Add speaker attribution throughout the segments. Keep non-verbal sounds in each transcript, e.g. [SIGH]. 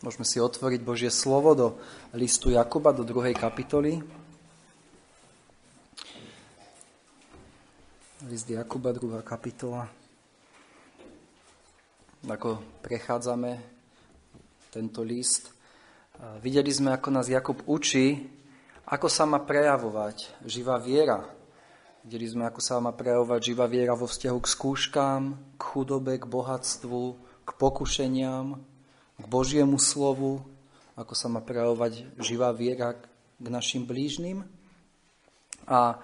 Speaker 1: Môžeme si otvoriť Božie slovo do listu Jakuba, do druhej kapitoly. List Jakuba, druhá kapitola. Ako prechádzame tento list, videli sme, ako nás Jakub učí, ako sa má prejavovať živá viera. Videli sme, ako sa má prejavovať živá viera vo vzťahu k skúškám, k chudobe, k bohatstvu, k pokušeniam, k Božiemu slovu, ako sa má prejavovať živá viera k našim blížnym. A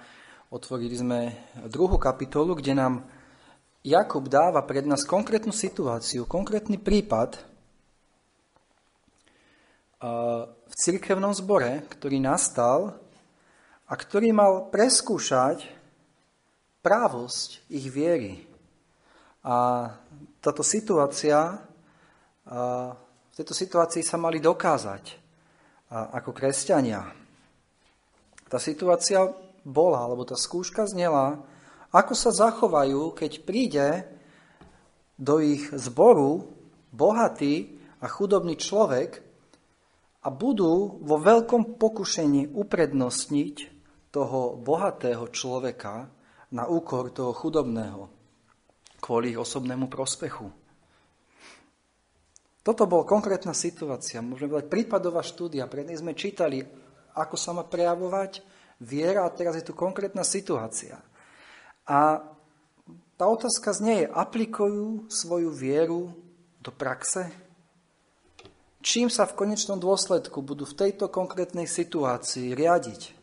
Speaker 1: otvorili sme druhú kapitolu, kde nám Jakub dáva pred nás konkrétnu situáciu, konkrétny prípad v cirkevnom zbore, ktorý nastal a ktorý mal preskúšať právosť ich viery. A táto situácia v tejto situácii sa mali dokázať ako kresťania. Tá situácia bola, alebo tá skúška znela, ako sa zachovajú, keď príde do ich zboru bohatý a chudobný človek a budú vo veľkom pokušení uprednostniť toho bohatého človeka na úkor toho chudobného kvôli ich osobnému prospechu. Toto bola konkrétna situácia, môžeme povedať prípadová štúdia. Pred sme čítali, ako sa má prejavovať viera a teraz je tu konkrétna situácia. A tá otázka znie aplikujú svoju vieru do praxe? Čím sa v konečnom dôsledku budú v tejto konkrétnej situácii riadiť?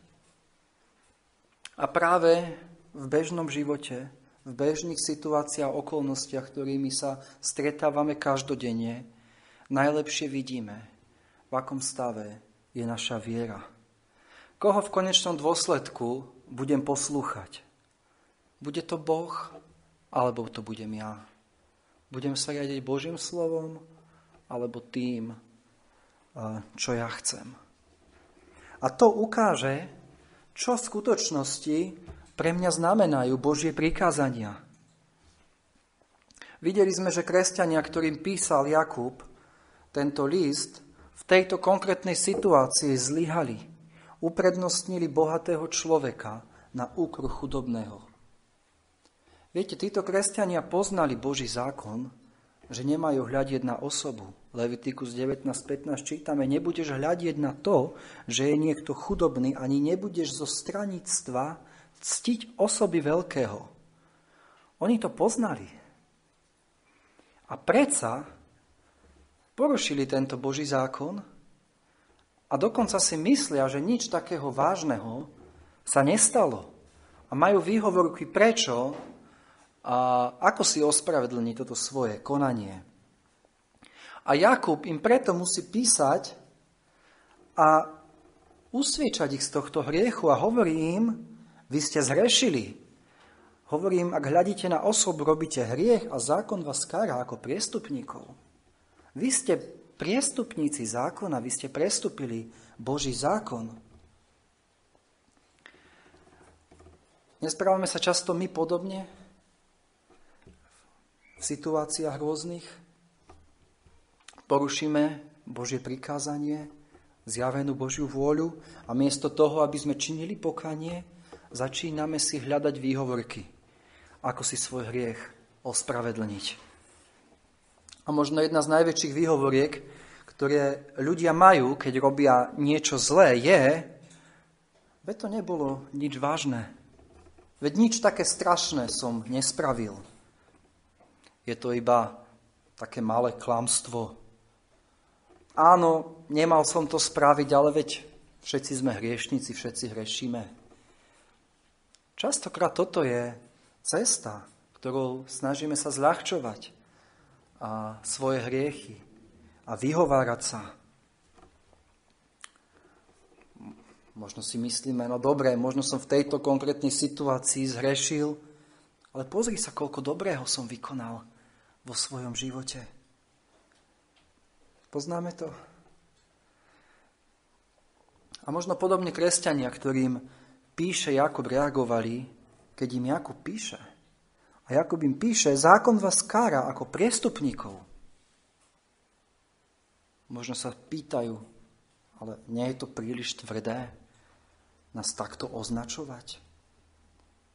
Speaker 1: A práve v bežnom živote, v bežných situáciách a okolnostiach, ktorými sa stretávame každodenne, najlepšie vidíme, v akom stave je naša viera. Koho v konečnom dôsledku budem poslúchať? Bude to Boh, alebo to budem ja? Budem sa riadiť Božím slovom, alebo tým, čo ja chcem? A to ukáže, čo v skutočnosti pre mňa znamenajú Božie prikázania. Videli sme, že kresťania, ktorým písal Jakub, tento list v tejto konkrétnej situácii zlyhali. Uprednostnili bohatého človeka na úkruh chudobného. Viete, títo kresťania poznali Boží zákon, že nemajú hľadieť na osobu. Levitikus 19.15 čítame, nebudeš hľadieť na to, že je niekto chudobný, ani nebudeš zo stranictva ctiť osoby veľkého. Oni to poznali. A predsa porušili tento Boží zákon a dokonca si myslia, že nič takého vážneho sa nestalo. A majú výhovorky prečo a ako si ospravedlní toto svoje konanie. A Jakub im preto musí písať a usviečať ich z tohto hriechu a hovorí im, vy ste zhrešili. Hovorím, ak hľadíte na osobu, robíte hriech a zákon vás kára ako priestupníkov. Vy ste priestupníci zákona, vy ste prestúpili Boží zákon. Nesprávame sa často my podobne v situáciách rôznych? Porušíme Božie prikázanie, zjavenú Božiu vôľu a miesto toho, aby sme činili pokanie, začíname si hľadať výhovorky, ako si svoj hriech ospravedlniť. A možno jedna z najväčších výhovoriek, ktoré ľudia majú, keď robia niečo zlé, je, veď to nebolo nič vážne. Veď nič také strašné som nespravil. Je to iba také malé klamstvo. Áno, nemal som to spraviť, ale veď všetci sme hriešnici, všetci hrešíme. Častokrát toto je cesta, ktorou snažíme sa zľahčovať a svoje hriechy a vyhovárať sa. Možno si myslíme, no dobre, možno som v tejto konkrétnej situácii zhrešil, ale pozri sa, koľko dobrého som vykonal vo svojom živote. Poznáme to? A možno podobne kresťania, ktorým píše Jakub, reagovali, keď im Jakub píše – a Jakub im píše, zákon vás kára ako priestupníkov. možno sa pýtajú, ale nie je to príliš tvrdé nás takto označovať?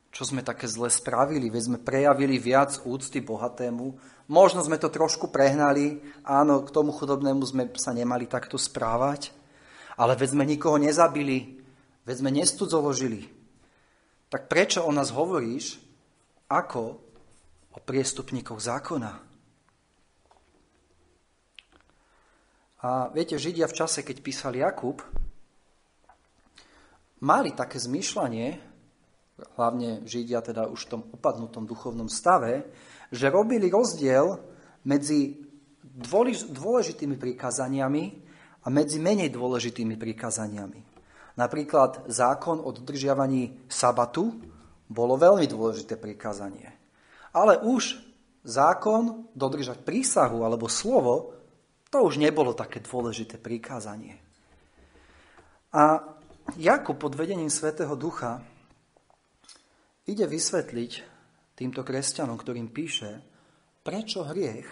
Speaker 1: Čo sme také zle spravili? Veď sme prejavili viac úcty bohatému. Možno sme to trošku prehnali. Áno, k tomu chudobnému sme sa nemali takto správať. Ale veď sme nikoho nezabili. Veď sme nestudzoložili. Tak prečo o nás hovoríš ako o priestupníkoch zákona? A viete, Židia v čase, keď písal Jakub, mali také zmýšľanie, hlavne Židia teda už v tom upadnutom duchovnom stave, že robili rozdiel medzi dôležitými prikázaniami a medzi menej dôležitými prikázaniami. Napríklad zákon o dodržiavaní sabatu bolo veľmi dôležité prikázanie. Ale už zákon dodržať prísahu alebo slovo, to už nebolo také dôležité prikázanie. A Jakub pod vedením Svetého Ducha ide vysvetliť týmto kresťanom, ktorým píše, prečo hriech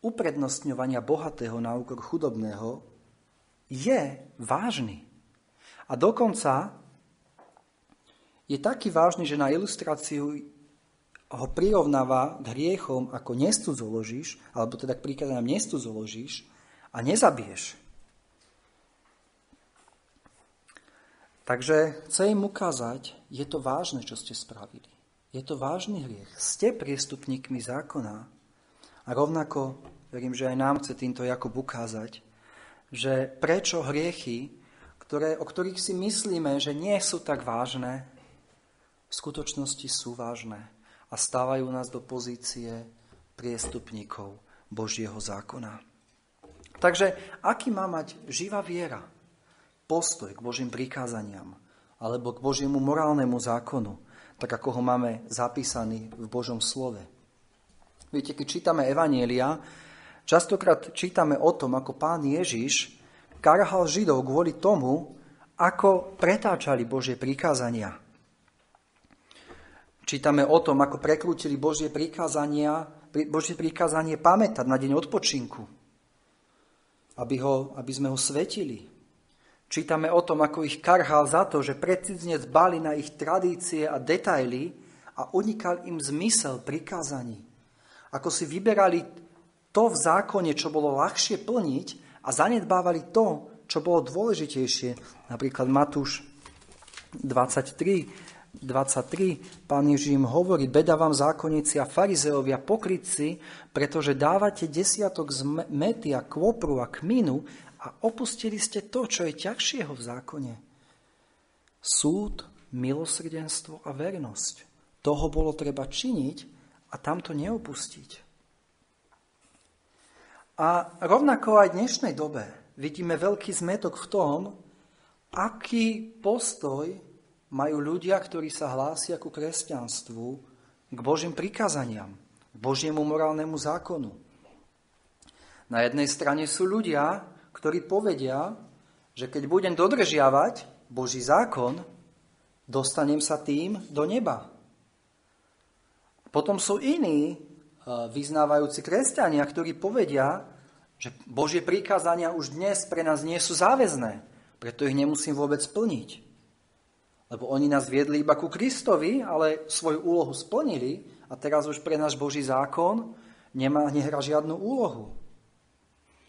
Speaker 1: uprednostňovania bohatého na úkor chudobného je vážny. A dokonca je taký vážny, že na ilustráciu ho prirovnáva k hriechom ako nestudzoložíš, alebo teda k príkazaniam nestudzoložíš a nezabiješ. Takže chcem im ukázať, je to vážne, čo ste spravili. Je to vážny hriech. Ste priestupníkmi zákona. A rovnako, verím, že aj nám chce týmto Jakub ukázať, že prečo hriechy, ktoré, o ktorých si myslíme, že nie sú tak vážne, v skutočnosti sú vážne a stávajú nás do pozície priestupníkov Božieho zákona. Takže aký má mať živá viera? postoj k Božím prikázaniam alebo k Božiemu morálnemu zákonu, tak ako ho máme zapísaný v Božom slove. Viete, keď čítame Evanielia, častokrát čítame o tom, ako pán Ježiš karhal Židov kvôli tomu, ako pretáčali Božie prikázania. Čítame o tom, ako prekrútili Božie prikázania, Božie prikázanie pamätať na deň odpočinku, aby, ho, aby sme ho svetili, Čítame o tom, ako ich karhal za to, že precízne zbali na ich tradície a detaily a unikal im zmysel prikázaní. Ako si vyberali to v zákone, čo bolo ľahšie plniť a zanedbávali to, čo bolo dôležitejšie. Napríklad Matúš 23, 23, pán Ježím hovorí, beda vám zákonníci a farizeovia, pokrytci, pretože dávate desiatok z mety a kvopru a kminu a opustili ste to, čo je ťažšieho v zákone. Súd, milosrdenstvo a vernosť. Toho bolo treba činiť a tamto neopustiť. A rovnako aj v dnešnej dobe vidíme veľký zmetok v tom, aký postoj majú ľudia, ktorí sa hlásia ku kresťanstvu, k Božím prikázaniam, k Božiemu morálnemu zákonu. Na jednej strane sú ľudia, ktorí povedia, že keď budem dodržiavať Boží zákon, dostanem sa tým do neba. Potom sú iní e, vyznávajúci kresťania, ktorí povedia, že Božie prikázania už dnes pre nás nie sú záväzné, preto ich nemusím vôbec splniť. Lebo oni nás viedli iba ku Kristovi, ale svoju úlohu splnili a teraz už pre náš Boží zákon nemá, nehrá žiadnu úlohu.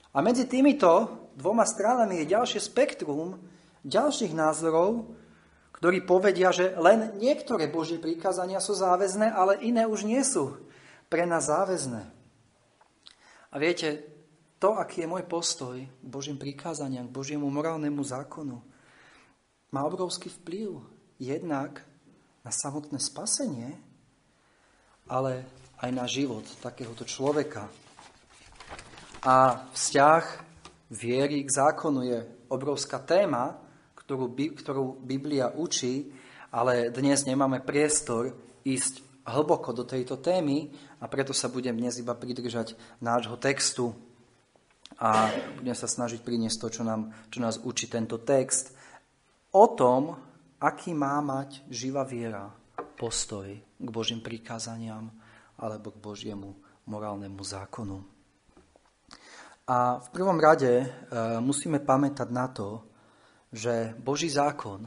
Speaker 1: A medzi týmito dvoma stranami je ďalšie spektrum ďalších názorov, ktorí povedia, že len niektoré Božie prikázania sú záväzné, ale iné už nie sú pre nás záväzné. A viete, to, aký je môj postoj k Božím prikázaniam, k Božiemu morálnemu zákonu, má obrovský vplyv jednak na samotné spasenie, ale aj na život takéhoto človeka, a vzťah viery k zákonu je obrovská téma, ktorú, ktorú Biblia učí, ale dnes nemáme priestor ísť hlboko do tejto témy a preto sa budem dnes iba pridržať nášho textu a budem sa snažiť priniesť to, čo, nám, čo nás učí tento text o tom, aký má mať živá viera postoj k Božím prikázaniam alebo k Božiemu morálnemu zákonu. A v prvom rade e, musíme pamätať na to, že Boží zákon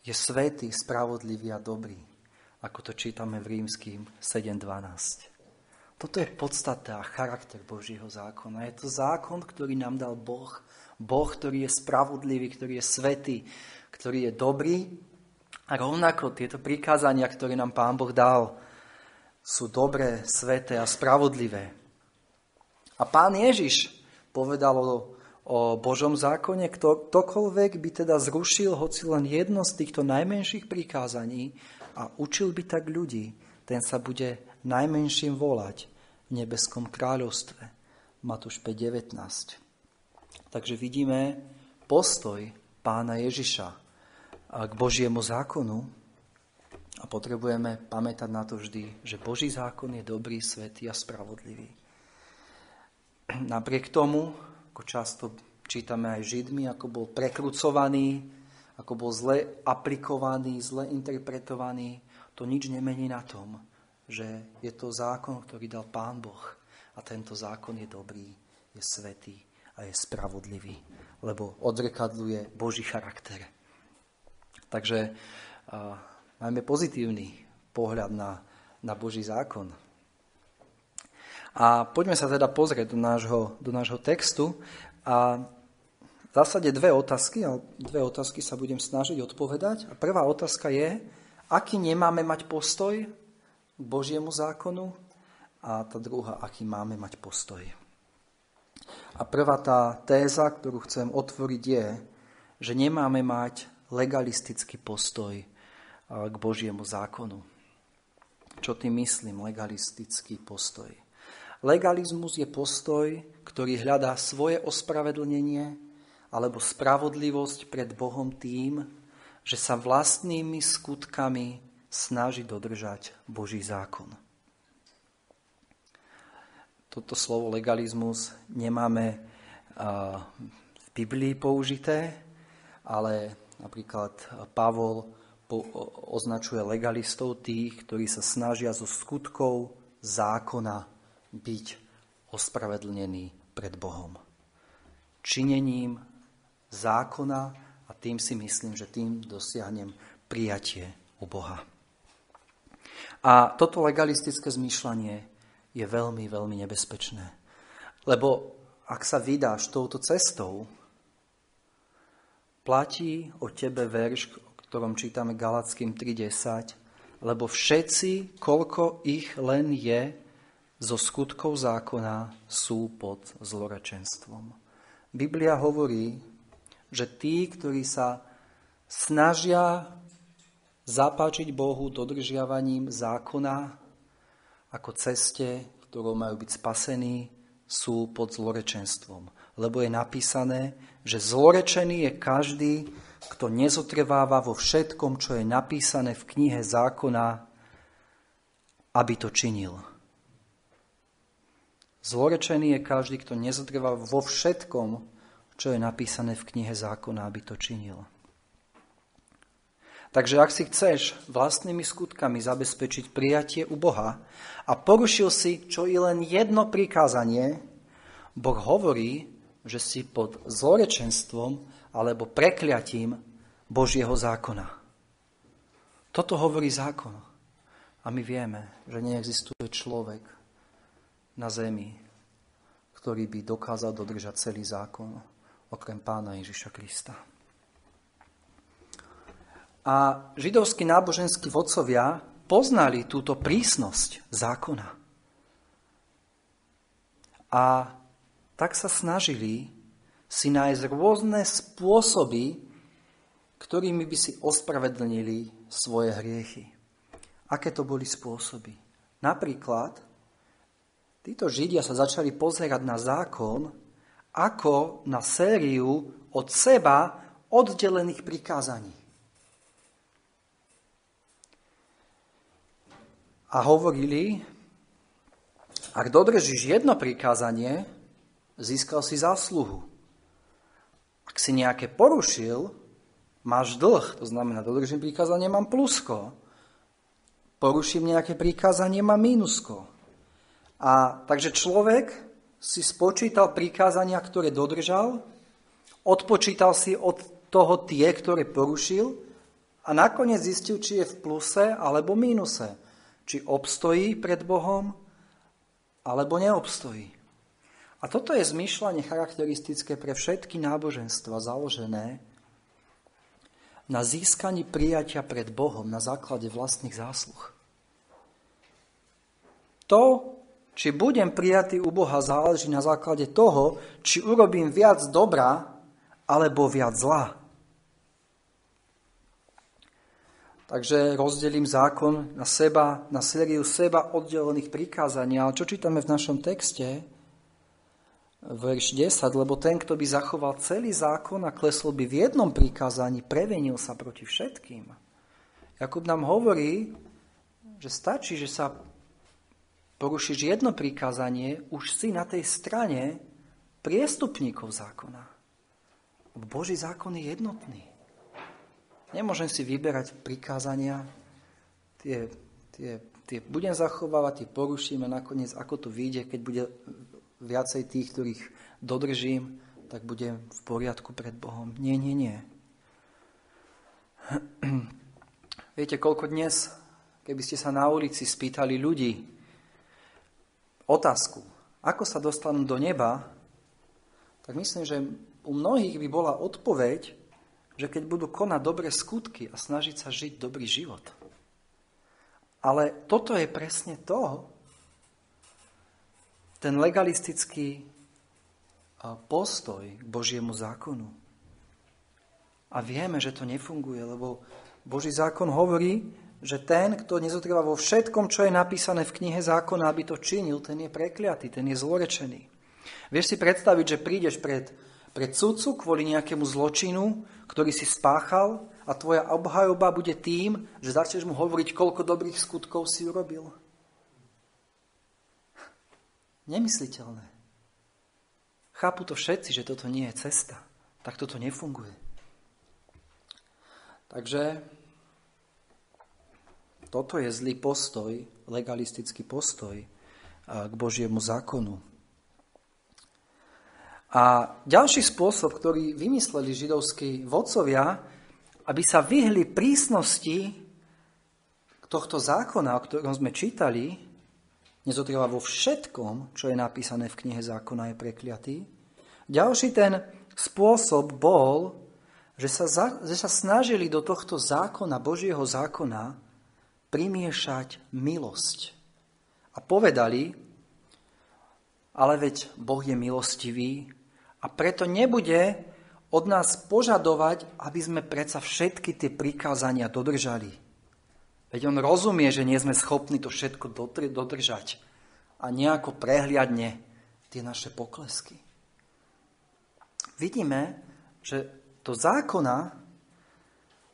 Speaker 1: je svetý, spravodlivý a dobrý, ako to čítame v rímským 7.12. Toto je podstata a charakter Božího zákona. Je to zákon, ktorý nám dal Boh. Boh, ktorý je spravodlivý, ktorý je svetý, ktorý je dobrý. A rovnako tieto prikázania, ktoré nám Pán Boh dal, sú dobré, sveté a spravodlivé. A pán Ježiš povedal o, Božom zákone, kto, ktokoľvek by teda zrušil hoci len jedno z týchto najmenších prikázaní a učil by tak ľudí, ten sa bude najmenším volať v nebeskom kráľovstve. Matúš 5.19. Takže vidíme postoj pána Ježiša k Božiemu zákonu a potrebujeme pamätať na to vždy, že Boží zákon je dobrý, svetý a spravodlivý. Napriek tomu, ako často čítame aj Židmi, ako bol prekrucovaný, ako bol zle aplikovaný, zle interpretovaný, to nič nemení na tom, že je to zákon, ktorý dal Pán Boh. A tento zákon je dobrý, je svetý a je spravodlivý, lebo odrekadluje Boží charakter. Takže uh, majme pozitívny pohľad na, na Boží zákon, a poďme sa teda pozrieť do nášho, do nášho textu. A v zásade dve otázky, ale dve otázky sa budem snažiť odpovedať. A prvá otázka je, aký nemáme mať postoj k Božiemu zákonu a tá druhá, aký máme mať postoj. A prvá tá téza, ktorú chcem otvoriť je, že nemáme mať legalistický postoj k Božiemu zákonu. Čo tým myslím, legalistický postoj? Legalizmus je postoj, ktorý hľadá svoje ospravedlnenie alebo spravodlivosť pred Bohom tým, že sa vlastnými skutkami snaží dodržať Boží zákon. Toto slovo legalizmus nemáme v Biblii použité, ale napríklad Pavol označuje legalistov tých, ktorí sa snažia zo skutkov zákona byť ospravedlnený pred Bohom. Činením zákona a tým si myslím, že tým dosiahnem prijatie u Boha. A toto legalistické zmýšľanie je veľmi, veľmi nebezpečné. Lebo ak sa vydáš touto cestou, platí o tebe verš, o ktorom čítame Galackým 3.10, lebo všetci, koľko ich len je, zo skutkov zákona sú pod zlorečenstvom. Biblia hovorí, že tí, ktorí sa snažia zapáčiť Bohu dodržiavaním zákona ako ceste, ktorou majú byť spasení, sú pod zlorečenstvom. Lebo je napísané, že zlorečený je každý, kto nezotrváva vo všetkom, čo je napísané v knihe zákona, aby to činil. Zlorečený je každý, kto nezodrval vo všetkom, čo je napísané v knihe zákona, aby to činil. Takže ak si chceš vlastnými skutkami zabezpečiť prijatie u Boha a porušil si čo i len jedno prikázanie, Boh hovorí, že si pod zlorečenstvom alebo prekliatím Božieho zákona. Toto hovorí zákon. A my vieme, že neexistuje človek, na zemi, ktorý by dokázal dodržať celý zákon, okrem pána Ježiša Krista. A židovskí náboženskí vodcovia poznali túto prísnosť zákona. A tak sa snažili si nájsť rôzne spôsoby, ktorými by si ospravedlnili svoje hriechy. Aké to boli spôsoby? Napríklad Títo Židia sa začali pozerať na zákon ako na sériu od seba oddelených prikázaní. A hovorili, ak dodržíš jedno prikázanie, získal si zásluhu. Ak si nejaké porušil, máš dlh, to znamená, dodržím prikázanie, mám plusko. Poruším nejaké prikázanie, mám mínusko. A takže človek si spočítal prikázania, ktoré dodržal, odpočítal si od toho tie, ktoré porušil a nakoniec zistil, či je v pluse alebo mínuse. Či obstojí pred Bohom alebo neobstojí. A toto je zmýšľanie charakteristické pre všetky náboženstva založené na získaní prijatia pred Bohom na základe vlastných zásluh. To, či budem prijatý u Boha, záleží na základe toho, či urobím viac dobra alebo viac zla. Takže rozdelím zákon na seba, na sériu seba oddelených prikázaní. Ale čo čítame v našom texte? Verš 10, lebo ten, kto by zachoval celý zákon a klesol by v jednom prikázaní, prevenil sa proti všetkým. Jakub nám hovorí, že stačí, že sa porušíš jedno prikázanie, už si na tej strane priestupníkov zákona. Boží zákon je jednotný. Nemôžem si vyberať prikázania, tie, tie, tie budem zachovávať, tie poruším a nakoniec ako to vyjde, keď bude viacej tých, ktorých dodržím, tak budem v poriadku pred Bohom. Nie, nie, nie. [CLEARS THROAT] Viete, koľko dnes, keby ste sa na ulici spýtali ľudí, otázku, ako sa dostanú do neba, tak myslím, že u mnohých by bola odpoveď, že keď budú konať dobré skutky a snažiť sa žiť dobrý život. Ale toto je presne to, ten legalistický postoj k Božiemu zákonu. A vieme, že to nefunguje, lebo Boží zákon hovorí, že ten, kto nezotrvá vo všetkom, čo je napísané v knihe zákona, aby to činil, ten je prekliatý, ten je zlorečený. Vieš si predstaviť, že prídeš pred, pred sudcu kvôli nejakému zločinu, ktorý si spáchal a tvoja obhajoba bude tým, že začneš mu hovoriť, koľko dobrých skutkov si urobil. Nemysliteľné. Chápu to všetci, že toto nie je cesta. Tak toto nefunguje. Takže toto je zlý postoj, legalistický postoj k Božiemu zákonu. A ďalší spôsob, ktorý vymysleli židovskí vodcovia, aby sa vyhli prísnosti tohto zákona, o ktorom sme čítali, nezotrvá vo všetkom, čo je napísané v knihe zákona, je prekliatý. Ďalší ten spôsob bol, že sa, za, že sa snažili do tohto zákona, Božieho zákona, primiešať milosť. A povedali, ale veď Boh je milostivý a preto nebude od nás požadovať, aby sme predsa všetky tie prikázania dodržali. Veď on rozumie, že nie sme schopní to všetko dodržať a nejako prehliadne tie naše poklesky. Vidíme, že do zákona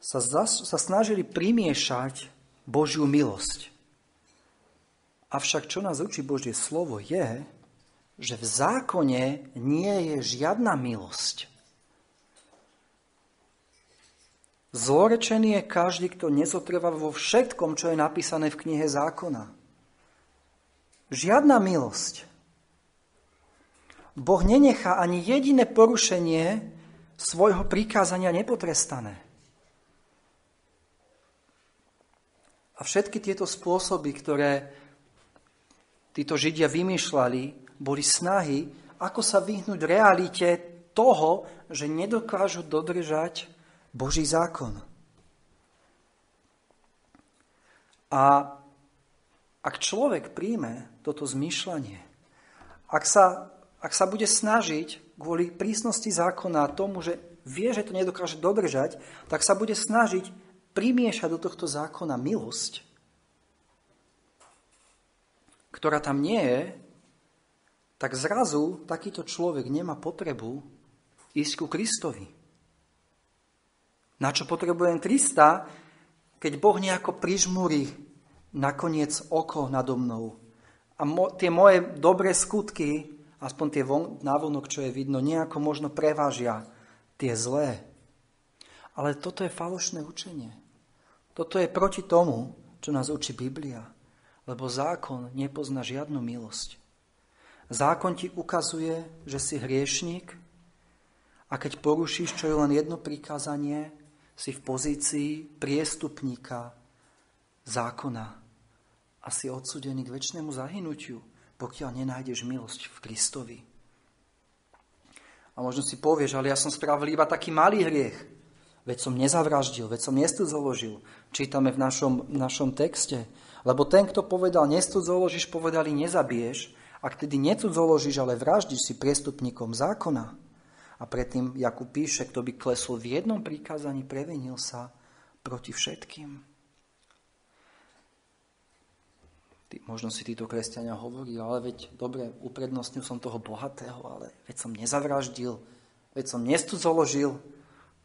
Speaker 1: sa, sa snažili primiešať Božiu milosť. Avšak čo nás učí Božie slovo je, že v zákone nie je žiadna milosť. Zlorečený je každý, kto nezotrvá vo všetkom, čo je napísané v knihe zákona. Žiadna milosť. Boh nenechá ani jediné porušenie svojho prikázania nepotrestané. A všetky tieto spôsoby, ktoré títo Židia vymýšľali, boli snahy, ako sa vyhnúť realite toho, že nedokážu dodržať Boží zákon. A ak človek príjme toto zmýšľanie, ak sa, ak sa bude snažiť kvôli prísnosti zákona a tomu, že vie, že to nedokáže dodržať, tak sa bude snažiť primiešať do tohto zákona milosť, ktorá tam nie je, tak zrazu takýto človek nemá potrebu ísť ku Kristovi. Na čo potrebujem Krista, keď Boh nejako prižmúri nakoniec oko nado mnou. A mo, tie moje dobré skutky, aspoň tie von, návonok, čo je vidno, nejako možno prevážia tie zlé. Ale toto je falošné učenie. Toto je proti tomu, čo nás učí Biblia, lebo zákon nepozná žiadnu milosť. Zákon ti ukazuje, že si hriešník a keď porušíš čo je len jedno prikázanie, si v pozícii priestupníka zákona a si odsudený k väčšnému zahynutiu, pokiaľ nenájdeš milosť v Kristovi. A možno si povieš, ale ja som spravil iba taký malý hriech. Veď som nezavraždil, veď som nestudzoložil. Čítame v našom, v našom texte. Lebo ten, kto povedal nestudzoložíš, povedali nezabiješ, ak tedy necudzoložíš, ale vraždíš si priestupníkom zákona. A predtým Jakub píše, kto by klesol v jednom prikázaní, previnil sa proti všetkým. Ty, možno si títo kresťania hovorí, ale veď dobre, uprednostnil som toho bohatého, ale veď som nezavraždil, veď som nestudzoložil,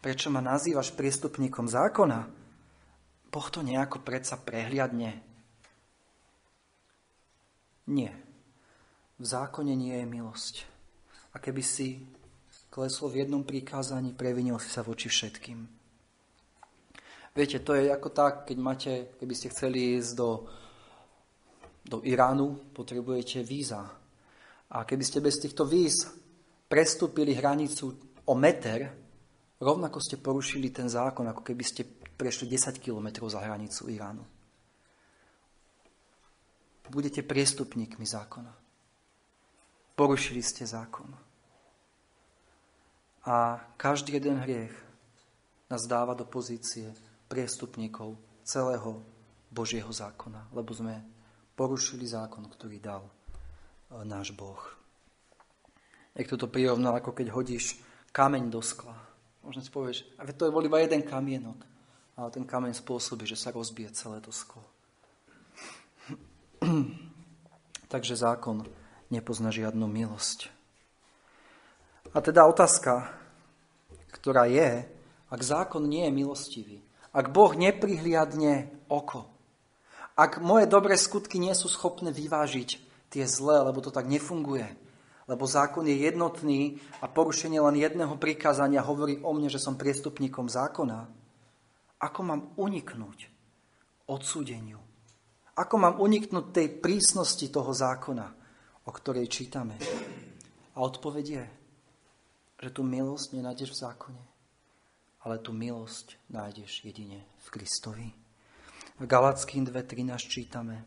Speaker 1: prečo ma nazývaš priestupníkom zákona? Boh to nejako predsa prehliadne. Nie. V zákone nie je milosť. A keby si klesol v jednom prikázaní, previnil si sa voči všetkým. Viete, to je ako tak, keď máte, keby ste chceli ísť do, do Iránu, potrebujete víza. A keby ste bez týchto víz prestúpili hranicu o meter, rovnako ste porušili ten zákon, ako keby ste prešli 10 kilometrov za hranicu Iránu. Budete priestupníkmi zákona. Porušili ste zákon. A každý jeden hriech nás dáva do pozície priestupníkov celého Božieho zákona, lebo sme porušili zákon, ktorý dal e, náš Boh. Jak toto prirovnal, ako keď hodíš kameň do skla. Možno si povieš, a to je bol iba jeden kamienok, ale ten kameň spôsobí, že sa rozbije celé to sklo. [CLEARS THROAT] Takže zákon nepozná žiadnu milosť. A teda otázka, ktorá je, ak zákon nie je milostivý, ak Boh neprihliadne oko, ak moje dobré skutky nie sú schopné vyvážiť tie zlé, lebo to tak nefunguje, lebo zákon je jednotný a porušenie len jedného prikázania hovorí o mne, že som priestupníkom zákona, ako mám uniknúť odsúdeniu? Ako mám uniknúť tej prísnosti toho zákona? o ktorej čítame. A odpoveď je, že tú milosť nenájdeš v zákone, ale tú milosť nájdeš jedine v Kristovi. V Galackým 2.13 čítame,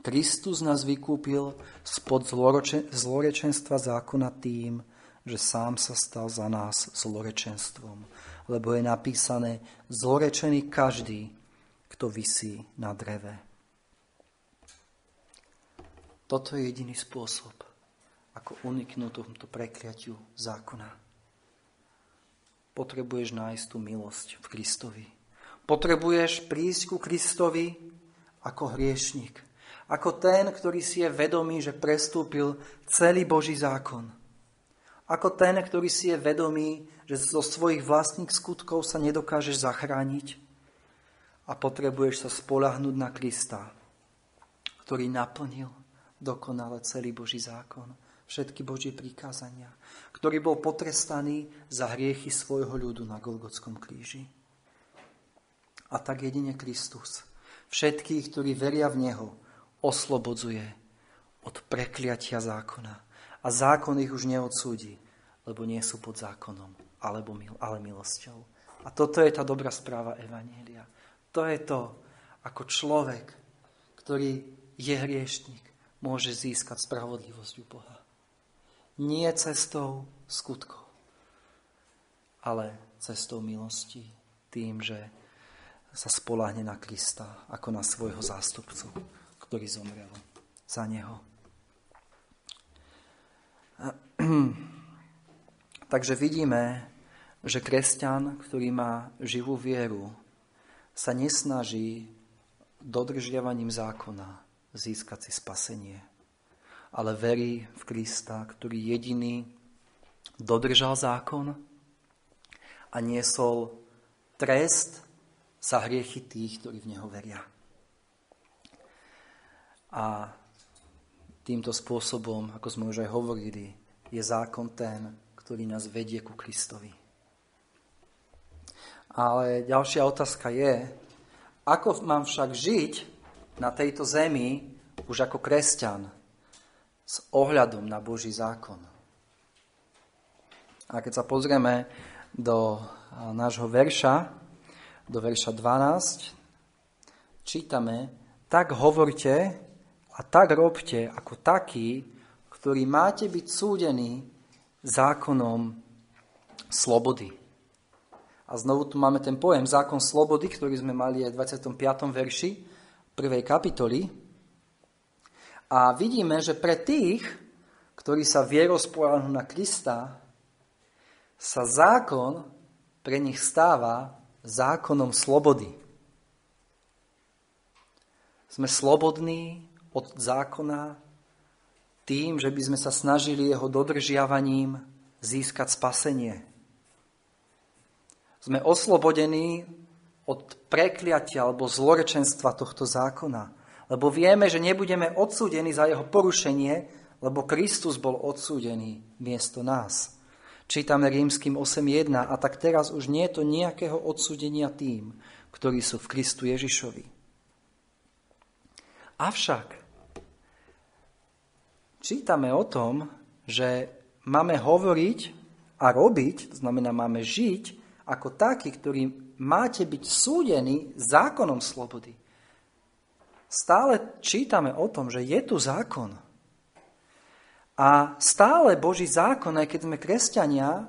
Speaker 1: Kristus nás vykúpil spod zlorečenstva zákona tým, že sám sa stal za nás zlorečenstvom. Lebo je napísané, zlorečený každý, kto visí na dreve. Toto je jediný spôsob, ako uniknúť tomuto prekliatiu zákona. Potrebuješ nájsť tú milosť v Kristovi. Potrebuješ prísť ku Kristovi ako hriešnik. Ako ten, ktorý si je vedomý, že prestúpil celý Boží zákon. Ako ten, ktorý si je vedomý, že zo svojich vlastných skutkov sa nedokážeš zachrániť. A potrebuješ sa spolahnúť na Krista, ktorý naplnil dokonale celý Boží zákon, všetky Božie prikázania, ktorý bol potrestaný za hriechy svojho ľudu na Golgotskom kríži. A tak jedine Kristus všetkých, ktorí veria v Neho, oslobodzuje od prekliatia zákona. A zákon ich už neodsúdi, lebo nie sú pod zákonom, alebo mil, ale milosťou. A toto je tá dobrá správa Evanielia. To je to, ako človek, ktorý je hriešnik, môže získať spravodlivosť u Boha. Nie cestou skutkov, ale cestou milosti, tým, že sa spolahne na Krista ako na svojho zástupcu, ktorý zomrel za neho. [CLEARS THROAT] Takže vidíme, že kresťan, ktorý má živú vieru, sa nesnaží dodržiavaním zákona získať si spasenie. Ale verí v Krista, ktorý jediný dodržal zákon a niesol trest za hriechy tých, ktorí v Neho veria. A týmto spôsobom, ako sme už aj hovorili, je zákon ten, ktorý nás vedie ku Kristovi. Ale ďalšia otázka je, ako mám však žiť, na tejto zemi už ako kresťan s ohľadom na Boží zákon. A keď sa pozrieme do nášho verša, do verša 12, čítame, tak hovorte a tak robte ako takí, ktorí máte byť súdení zákonom slobody. A znovu tu máme ten pojem zákon slobody, ktorý sme mali aj v 25. verši prvej kapitoly. A vidíme, že pre tých, ktorí sa vierou spojahnú na Krista, sa zákon pre nich stáva zákonom slobody. Sme slobodní od zákona tým, že by sme sa snažili jeho dodržiavaním získať spasenie. Sme oslobodení od prekliatia alebo zlorečenstva tohto zákona. Lebo vieme, že nebudeme odsúdení za jeho porušenie, lebo Kristus bol odsúdený miesto nás. Čítame rímským 8.1 a tak teraz už nie je to nejakého odsúdenia tým, ktorí sú v Kristu Ježišovi. Avšak čítame o tom, že máme hovoriť a robiť, to znamená máme žiť ako takí, ktorí máte byť súdení zákonom slobody. Stále čítame o tom, že je tu zákon. A stále Boží zákon, aj keď sme kresťania,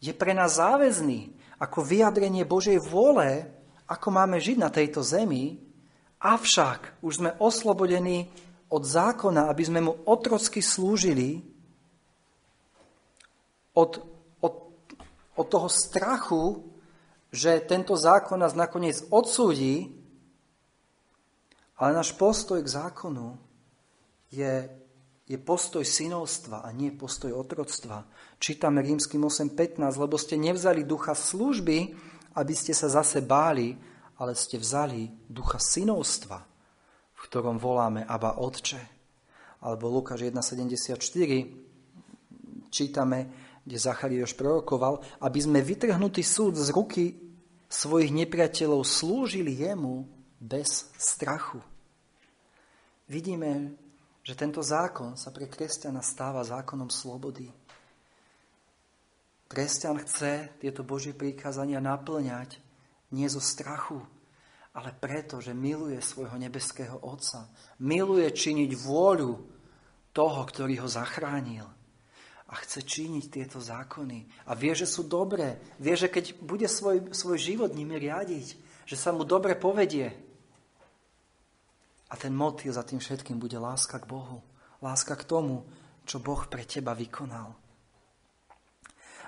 Speaker 1: je pre nás záväzný ako vyjadrenie Božej vôle, ako máme žiť na tejto zemi, avšak už sme oslobodení od zákona, aby sme mu otrocky slúžili, od od toho strachu, že tento zákon nás nakoniec odsúdi, ale náš postoj k zákonu je, je postoj synovstva a nie postoj otroctva. Čítame rímským 8.15, lebo ste nevzali ducha služby, aby ste sa zase báli, ale ste vzali ducha synovstva, v ktorom voláme Aba Otče. Alebo Lukáš 1.74 čítame, kde Zachariáš prorokoval, aby sme vytrhnutý súd z ruky svojich nepriateľov slúžili jemu bez strachu. Vidíme, že tento zákon sa pre kresťana stáva zákonom slobody. Kresťan chce tieto Božie prikázania naplňať nie zo strachu, ale preto, že miluje svojho nebeského Otca. Miluje činiť vôľu toho, ktorý ho zachránil a chce činiť tieto zákony. A vie, že sú dobré. Vie, že keď bude svoj, svoj život nimi riadiť, že sa mu dobre povedie. A ten motív za tým všetkým bude láska k Bohu. Láska k tomu, čo Boh pre teba vykonal.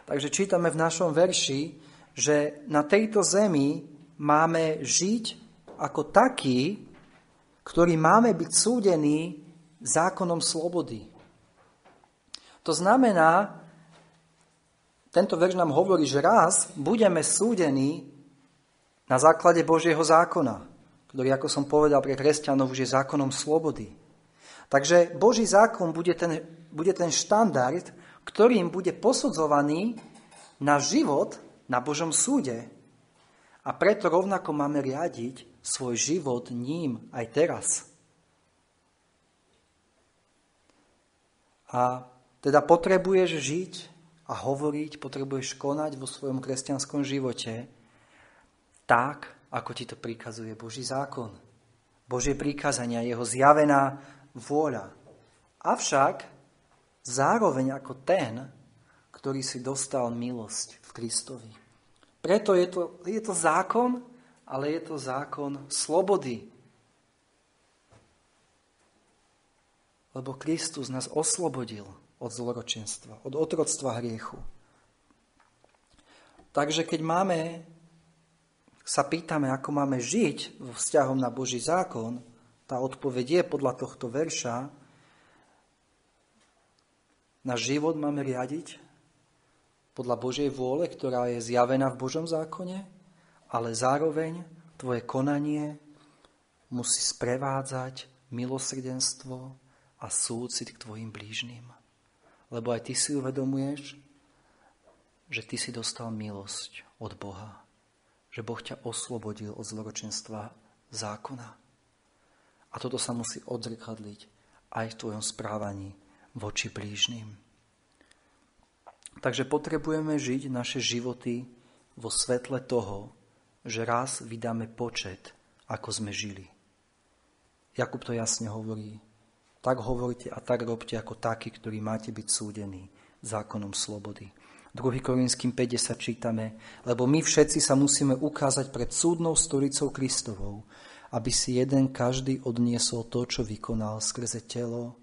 Speaker 1: Takže čítame v našom verši, že na tejto zemi máme žiť ako takí, ktorí máme byť súdení zákonom slobody. To znamená, tento verš nám hovorí, že raz budeme súdení na základe Božieho zákona, ktorý, ako som povedal, pre kresťanov už je zákonom slobody. Takže Boží zákon bude ten, bude ten štandard, ktorým bude posudzovaný na život na Božom súde. A preto rovnako máme riadiť svoj život ním aj teraz. A teda potrebuješ žiť a hovoriť, potrebuješ konať vo svojom kresťanskom živote tak, ako ti to prikazuje Boží zákon. Božie prikázania, jeho zjavená vôľa. Avšak zároveň ako ten, ktorý si dostal milosť v Kristovi. Preto je to, je to zákon, ale je to zákon slobody. Lebo Kristus nás oslobodil od zloročenstva, od otroctva hriechu. Takže keď máme, sa pýtame, ako máme žiť vzťahom na Boží zákon, tá odpoveď je podľa tohto verša, na život máme riadiť podľa Božej vôle, ktorá je zjavená v Božom zákone, ale zároveň tvoje konanie musí sprevádzať milosrdenstvo a súcit k tvojim blížnym. Lebo aj ty si uvedomuješ, že ty si dostal milosť od Boha, že Boh ťa oslobodil od zloročenstva zákona. A toto sa musí odzrkadliť aj v tvojom správaní voči blížnym. Takže potrebujeme žiť naše životy vo svetle toho, že raz vydáme počet, ako sme žili. Jakub to jasne hovorí. Tak hovorite a tak robte ako takí, ktorí máte byť súdení zákonom slobody. 2. Korinským 50 čítame, lebo my všetci sa musíme ukázať pred súdnou stolicou Kristovou, aby si jeden každý odniesol to, čo vykonal skrze telo,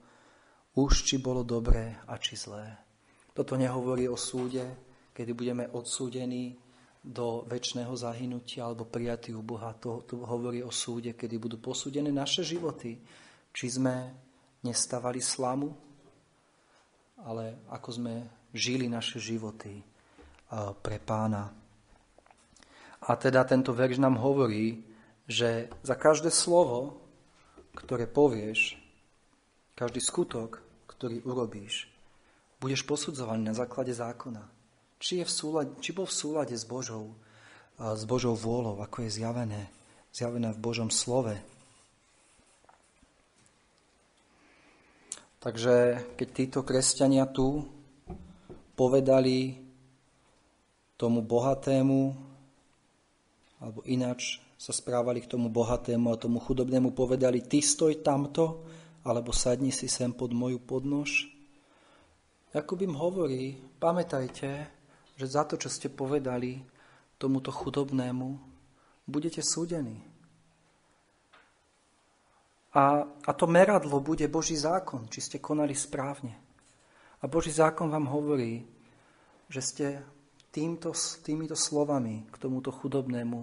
Speaker 1: už či bolo dobré a či zlé. Toto nehovorí o súde, kedy budeme odsúdení do väčšného zahynutia alebo prijatí u Boha. To, to hovorí o súde, kedy budú posúdené naše životy. Či sme nestávali slamu, ale ako sme žili naše životy pre pána. A teda tento verš nám hovorí, že za každé slovo, ktoré povieš, každý skutok, ktorý urobíš, budeš posudzovaný na základe zákona. Či, je v súlade, či bol v súlade s Božou, s Božou vôľou, ako je zjavené, zjavené v Božom slove. Takže keď títo kresťania tu povedali tomu bohatému, alebo ináč sa správali k tomu bohatému a tomu chudobnému, povedali, ty stoj tamto, alebo sadni si sem pod moju podnož, Jakub im hovorí, pamätajte, že za to, čo ste povedali tomuto chudobnému, budete súdení. A, a to meradlo bude Boží zákon, či ste konali správne. A Boží zákon vám hovorí, že ste týmto, týmito slovami k tomuto chudobnému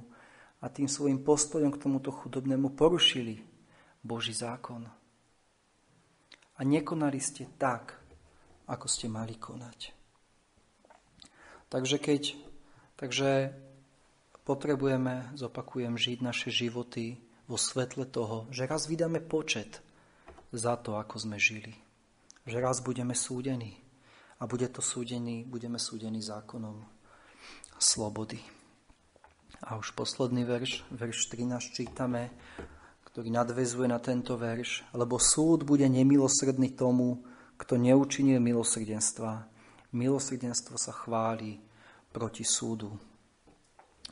Speaker 1: a tým svojim postojom k tomuto chudobnému porušili Boží zákon. A nekonali ste tak, ako ste mali konať. Takže keď, takže potrebujeme, zopakujem, žiť naše životy vo svetle toho, že raz vydáme počet za to, ako sme žili. Že raz budeme súdení. A bude to súdení, budeme súdení zákonom slobody. A už posledný verš, verš 13 čítame, ktorý nadvezuje na tento verš. Lebo súd bude nemilosrdný tomu, kto neučinil milosrdenstva, milosrdenstvo sa chváli proti súdu.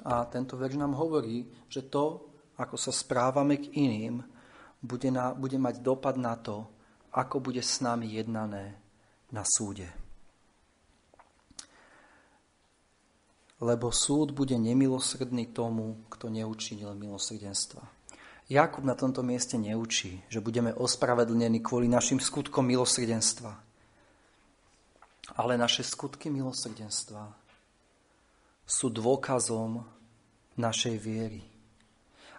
Speaker 1: A tento verš nám hovorí, že to, ako sa správame k iným, bude, na, bude mať dopad na to, ako bude s nami jednané na súde. Lebo súd bude nemilosrdný tomu, kto neučinil milosrdenstva. Jakub na tomto mieste neučí, že budeme ospravedlnení kvôli našim skutkom milosrdenstva. Ale naše skutky milosrdenstva sú dôkazom našej viery.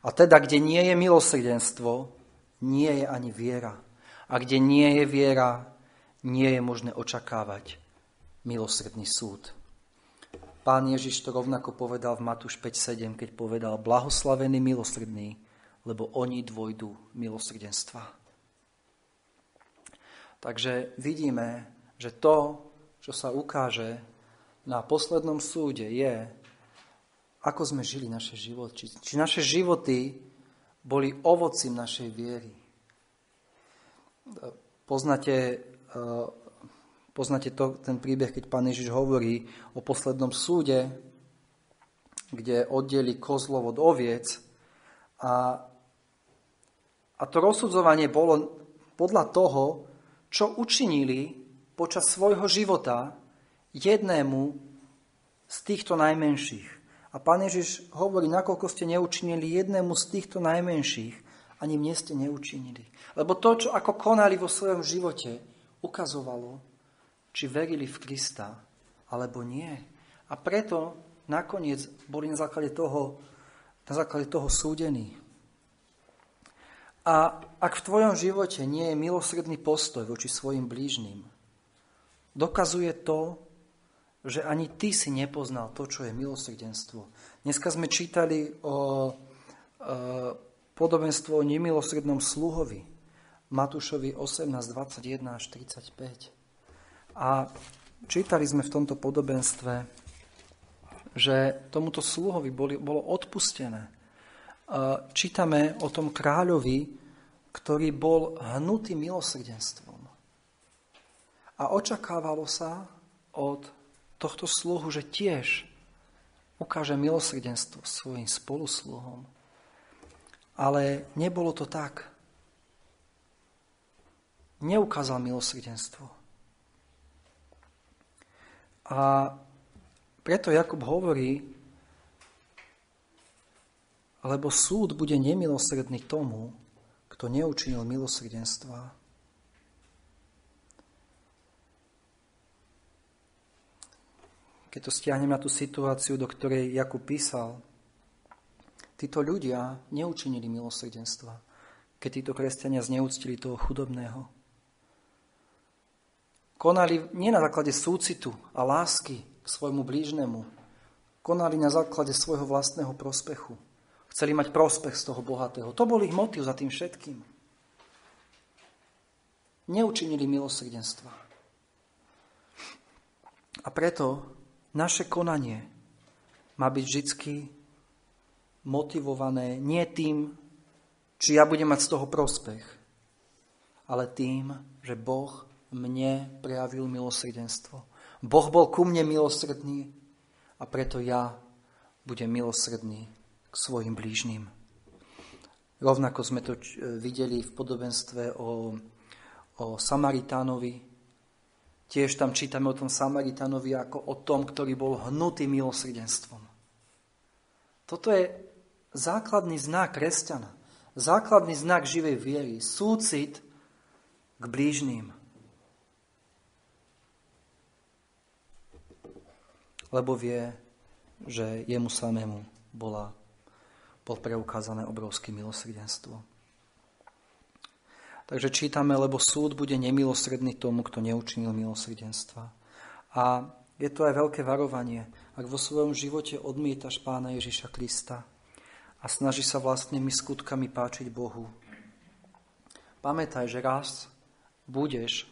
Speaker 1: A teda, kde nie je milosrdenstvo, nie je ani viera. A kde nie je viera, nie je možné očakávať milosrdný súd. Pán Ježiš to rovnako povedal v Matúš 5.7, keď povedal, blahoslavený milosrdný, lebo oni dvojdu milosrdenstva. Takže vidíme, že to, čo sa ukáže na poslednom súde, je, ako sme žili naše životy. Či, či naše životy boli ovocím našej viery. Poznáte, eh, poznáte to, ten príbeh, keď pán Ježiš hovorí o poslednom súde, kde oddeli kozlov od oviec a a to rozsudzovanie bolo podľa toho, čo učinili počas svojho života jednému z týchto najmenších. A pán Ježiš hovorí, nakoľko ste neučinili jednému z týchto najmenších, ani mne ste neučinili. Lebo to, čo ako konali vo svojom živote, ukazovalo, či verili v Krista, alebo nie. A preto nakoniec boli na základe toho, na základe toho súdení. A ak v tvojom živote nie je milosredný postoj voči svojim blížnym, dokazuje to, že ani ty si nepoznal to, čo je milosrdenstvo. Dneska sme čítali o e, podobenstvo o nemilosrednom sluhovi, Matúšovi 18, 21 až 35. A čítali sme v tomto podobenstve, že tomuto sluhovi boli, bolo odpustené čítame o tom kráľovi, ktorý bol hnutý milosrdenstvom. A očakávalo sa od tohto sluhu, že tiež ukáže milosrdenstvo svojim spolusluhom. Ale nebolo to tak. Neukázal milosrdenstvo. A preto Jakub hovorí, lebo súd bude nemilosredný tomu, kto neučinil milosrdenstva. Keď to stiahnem na tú situáciu, do ktorej Jakub písal, títo ľudia neučinili milosrdenstva, keď títo kresťania zneúctili toho chudobného. Konali nie na základe súcitu a lásky k svojmu blížnemu, konali na základe svojho vlastného prospechu. Chceli mať prospech z toho bohatého. To bol ich motiv za tým všetkým. Neučinili milosrdenstva. A preto naše konanie má byť vždy motivované nie tým, či ja budem mať z toho prospech, ale tým, že Boh mne prejavil milosrdenstvo. Boh bol ku mne milosrdný a preto ja budem milosrdný k svojim blížnym. Rovnako sme to videli v podobenstve o, o Samaritánovi. Tiež tam čítame o tom Samaritánovi ako o tom, ktorý bol hnutý milosrdenstvom. Toto je základný znak kresťana. Základný znak živej viery. Súcit k blížným. lebo vie, že jemu samému bola, bol preukázané obrovské milosrdenstvo. Takže čítame, lebo súd bude nemilosredný tomu, kto neučinil milosrdenstva. A je to aj veľké varovanie, ak vo svojom živote odmietaš pána Ježiša Krista a snaží sa vlastnými skutkami páčiť Bohu. Pamätaj, že raz budeš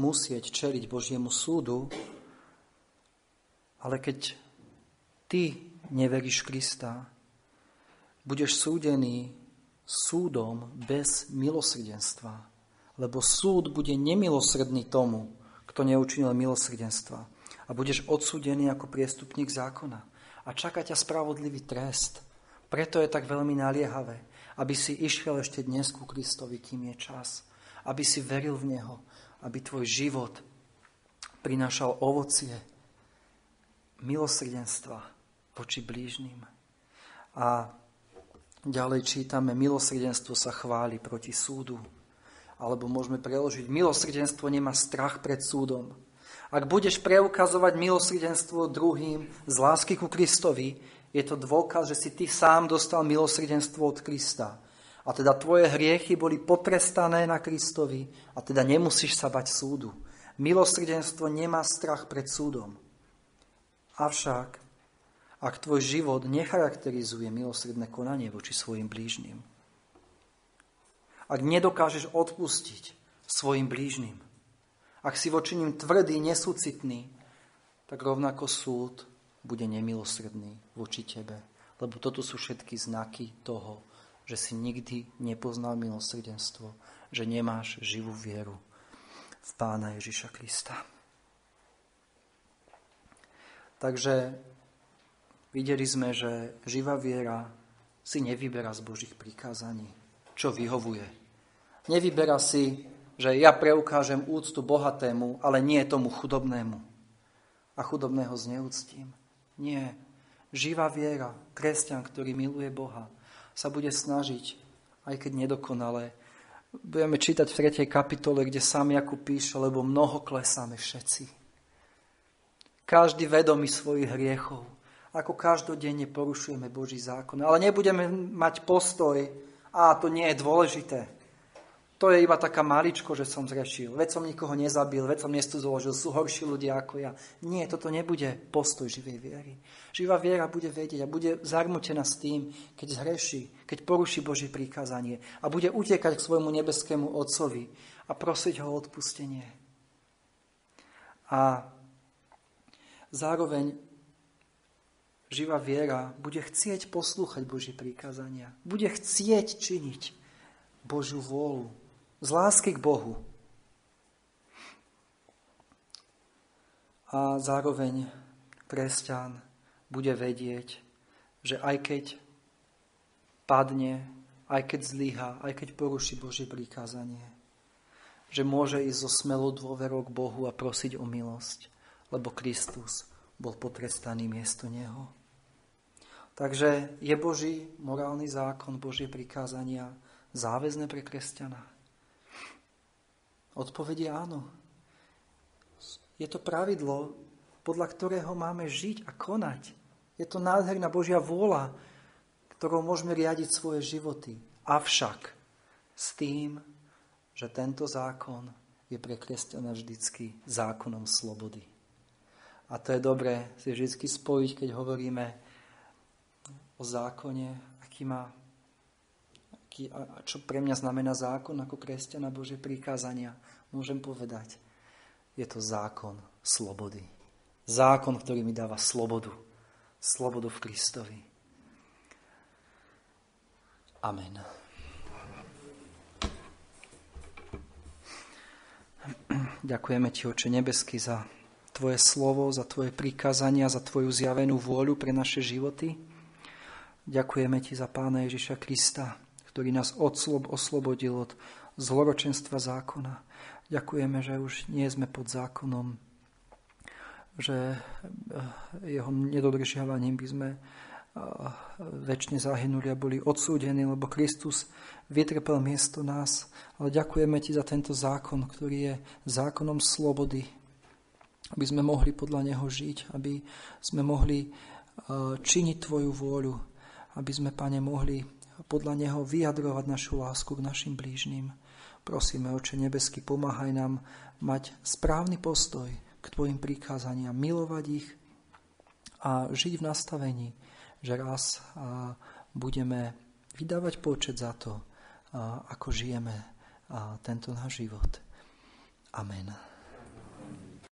Speaker 1: musieť čeliť Božiemu súdu ale keď ty neveríš Krista, budeš súdený súdom bez milosrdenstva, lebo súd bude nemilosredný tomu, kto neučinil milosrdenstva. A budeš odsúdený ako priestupník zákona. A čaká ťa spravodlivý trest. Preto je tak veľmi naliehavé, aby si išiel ešte dnes ku Kristovi, kým je čas. Aby si veril v Neho, aby tvoj život prinášal ovocie, milosrdenstva voči blížnym. A ďalej čítame, milosrdenstvo sa chváli proti súdu. Alebo môžeme preložiť, milosrdenstvo nemá strach pred súdom. Ak budeš preukazovať milosrdenstvo druhým z lásky ku Kristovi, je to dôkaz, že si ty sám dostal milosrdenstvo od Krista. A teda tvoje hriechy boli potrestané na Kristovi a teda nemusíš sa bať súdu. Milosrdenstvo nemá strach pred súdom. Avšak, ak tvoj život necharakterizuje milosredné konanie voči svojim blížnym, ak nedokážeš odpustiť svojim blížnym, ak si voči ním tvrdý, nesúcitný, tak rovnako súd bude nemilosredný voči tebe. Lebo toto sú všetky znaky toho, že si nikdy nepoznal milosrdenstvo, že nemáš živú vieru v Pána Ježiša Krista. Takže videli sme, že živá viera si nevyberá z Božích prikázaní, čo vyhovuje. Nevyberá si, že ja preukážem úctu bohatému, ale nie tomu chudobnému. A chudobného zneúctím. Nie. Živá viera, kresťan, ktorý miluje Boha, sa bude snažiť, aj keď nedokonale. Budeme čítať v 3. kapitole, kde sám Jakub píše, lebo mnoho klesáme všetci. Každý vedomý svojich hriechov. Ako každodenne porušujeme Boží zákon. Ale nebudeme mať postoj, a to nie je dôležité. To je iba taká maličko, že som zrešil. Veď som nikoho nezabil, veď som miesto zložil, sú horší ľudia ako ja. Nie, toto nebude postoj živej viery. Živá viera bude vedieť a bude zarmutená s tým, keď zhreší, keď poruší Božie prikázanie a bude utekať k svojmu nebeskému Otcovi a prosiť ho o odpustenie. A Zároveň živá viera bude chcieť poslúchať Božie príkazania. Bude chcieť činiť Božiu vôľu. Z lásky k Bohu. A zároveň kresťan bude vedieť, že aj keď padne, aj keď zlyha, aj keď poruší Božie prikázanie, že môže ísť so smelou dôverou k Bohu a prosiť o milosť, lebo Kristus bol potrestaný miesto Neho. Takže je Boží morálny zákon, Božie prikázania záväzné pre kresťana? Odpovedie áno. Je to pravidlo, podľa ktorého máme žiť a konať. Je to nádherná Božia vôľa, ktorou môžeme riadiť svoje životy. Avšak s tým, že tento zákon je pre kresťana vždycky zákonom slobody. A to je dobré si vždy spojiť, keď hovoríme o zákone, aký má, aký, a čo pre mňa znamená zákon ako kresťana Bože prikázania. Môžem povedať, je to zákon slobody. Zákon, ktorý mi dáva slobodu. Slobodu v Kristovi. Amen. Ďakujeme Ti, Oče nebeský, za Tvoje slovo, za Tvoje prikázania, za Tvoju zjavenú vôľu pre naše životy. Ďakujeme Ti za Pána Ježiša Krista, ktorý nás odslob, oslobodil od zloročenstva zákona. Ďakujeme, že už nie sme pod zákonom, že eh, jeho nedodržiavaním by sme eh, väčšine zahynuli a boli odsúdení, lebo Kristus vytrpel miesto nás. Ale ďakujeme Ti za tento zákon, ktorý je zákonom slobody, aby sme mohli podľa Neho žiť, aby sme mohli e, činiť Tvoju vôľu, aby sme, Pane, mohli podľa Neho vyjadrovať našu lásku k našim blížnym. Prosíme, Oče nebesky, pomáhaj nám mať správny postoj k Tvojim prikázaniam, milovať ich a žiť v nastavení, že raz budeme vydávať počet za to, ako žijeme tento náš život. Amen.